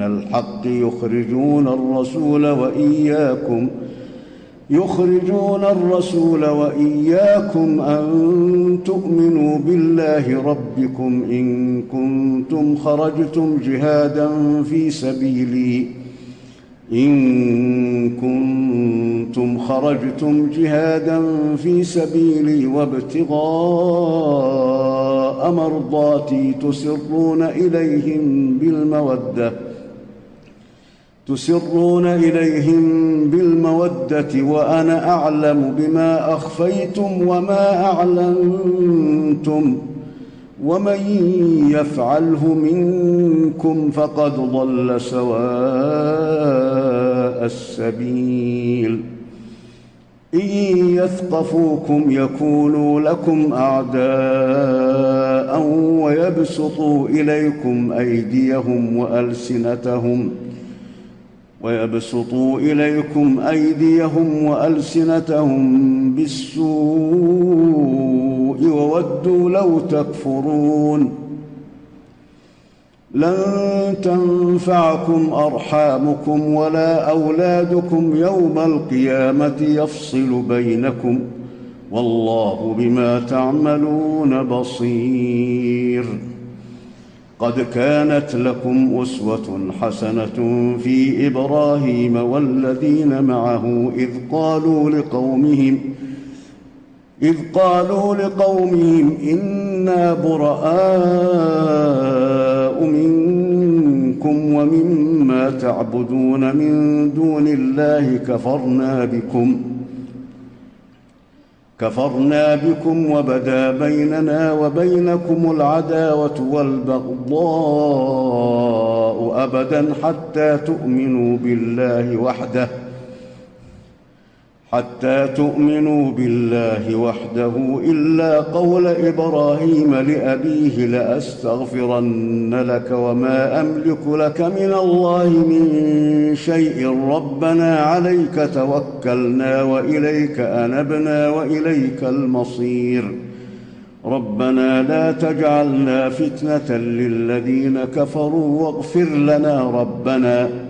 من الحق يخرجون الرسول وإياكم يخرجون الرسول وإياكم أن تؤمنوا بالله ربكم إن كنتم خرجتم جهادا في سبيلي إن كنتم خرجتم جهادا في سبيلي وابتغاء مرضاتي تسرون إليهم بالمودة. تسرون إليهم بالمودة وأنا أعلم بما أخفيتم وما أعلنتم ومن يفعله منكم فقد ضل سواء السبيل. إن يثقفوكم يكونوا لكم أعداء ويبسطوا إليكم أيديهم وألسنتهم. ويبسطوا إليكم أيديهم وألسنتهم بالسوء وودوا لو تكفرون لن تنفعكم أرحامكم ولا أولادكم يوم القيامة يفصل بينكم والله بما تعملون بصير قد كانت لكم أسوة حسنة في إبراهيم والذين معه إذ قالوا لقومهم إذ قالوا لقومهم إنا براء منكم ومما تعبدون من دون الله كفرنا بكم كفرنا بكم وبدا بيننا وبينكم العداوة والبغضاء أبدا حتى تؤمنوا بالله وحده. حتى تؤمنوا بالله وحده إلا قول إبراهيم لأبيه لأستغفرن لك وما أملك لك من الله من شيء. ربنا عليك توكلنا وإليك أنبنا وإليك المصير. ربنا لا تجعلنا فتنة للذين كفروا واغفر لنا ربنا.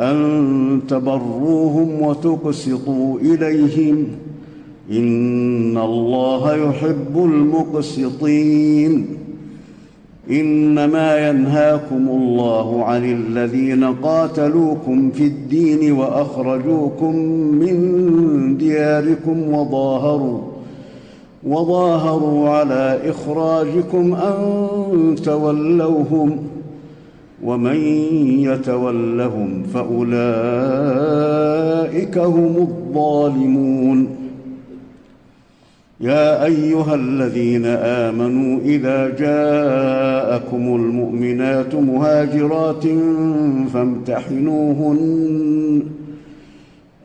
أن تبروهم وتقسطوا إليهم إن الله يحب المقسطين. إنما ينهاكم الله عن الذين قاتلوكم في الدين وأخرجوكم من دياركم وظاهروا وظاهروا على إخراجكم أن تولوهم ومن يتولهم فأولئك هم الظالمون. يا أيها الذين آمنوا إذا جاءكم المؤمنات مهاجرات فامتحنوهن.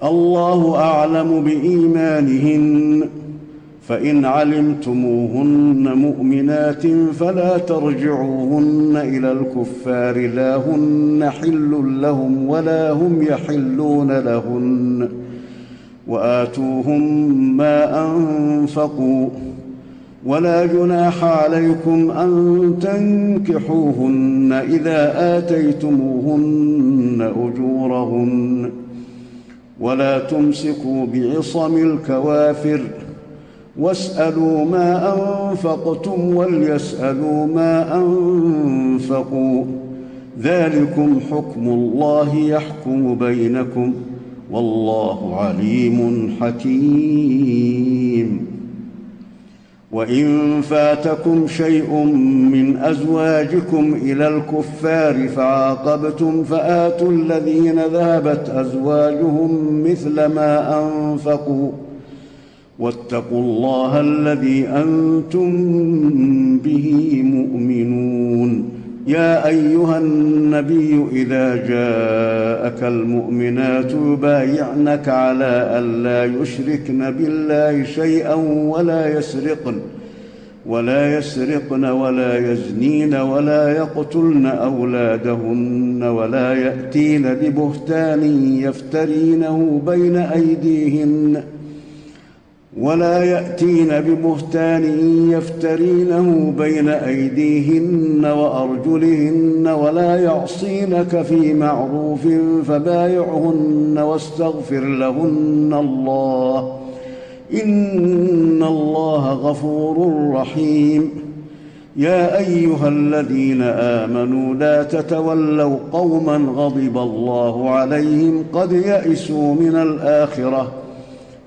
الله أعلم بإيمانهن. فإن علمتموهن مؤمنات فلا ترجعوهن إلى الكفار لا هن حل لهم ولا هم يحلون لهن. وآتوهم ما أنفقوا ولا جناح عليكم أن تنكحوهن إذا آتيتموهن أجورهن. ولا تمسكوا بعصم الكوافر واسألوا ما أنفقتم وليسألوا ما أنفقوا. ذلكم حكم الله يحكم بينكم. والله عليم حكيم. وإن فاتكم شيء من أزواجكم إلى الكفار فعاقبتم فآتوا الذين ذهبت أزواجهم مثل ما أنفقوا. واتقوا الله الذي أنتم به مؤمنون. يا أيها النبي إذا جاءك المؤمنات يبايعنك على الا يشركن بالله شيئا ولا يسرقن ولا يسرقن ولا يزنين ولا يقتلن أولادهن ولا يأتين ببهتان يفترينه بين أيديهن. ولا يأتين ببهتان يفترينه بين أيديهن وأرجلهن ولا يعصينك في معروف فبايعهن واستغفر لهن الله. إن الله غفور رحيم. يا أيها الذين آمنوا لا تتولوا قوما غضب الله عليهم قد يئسوا من الآخرة.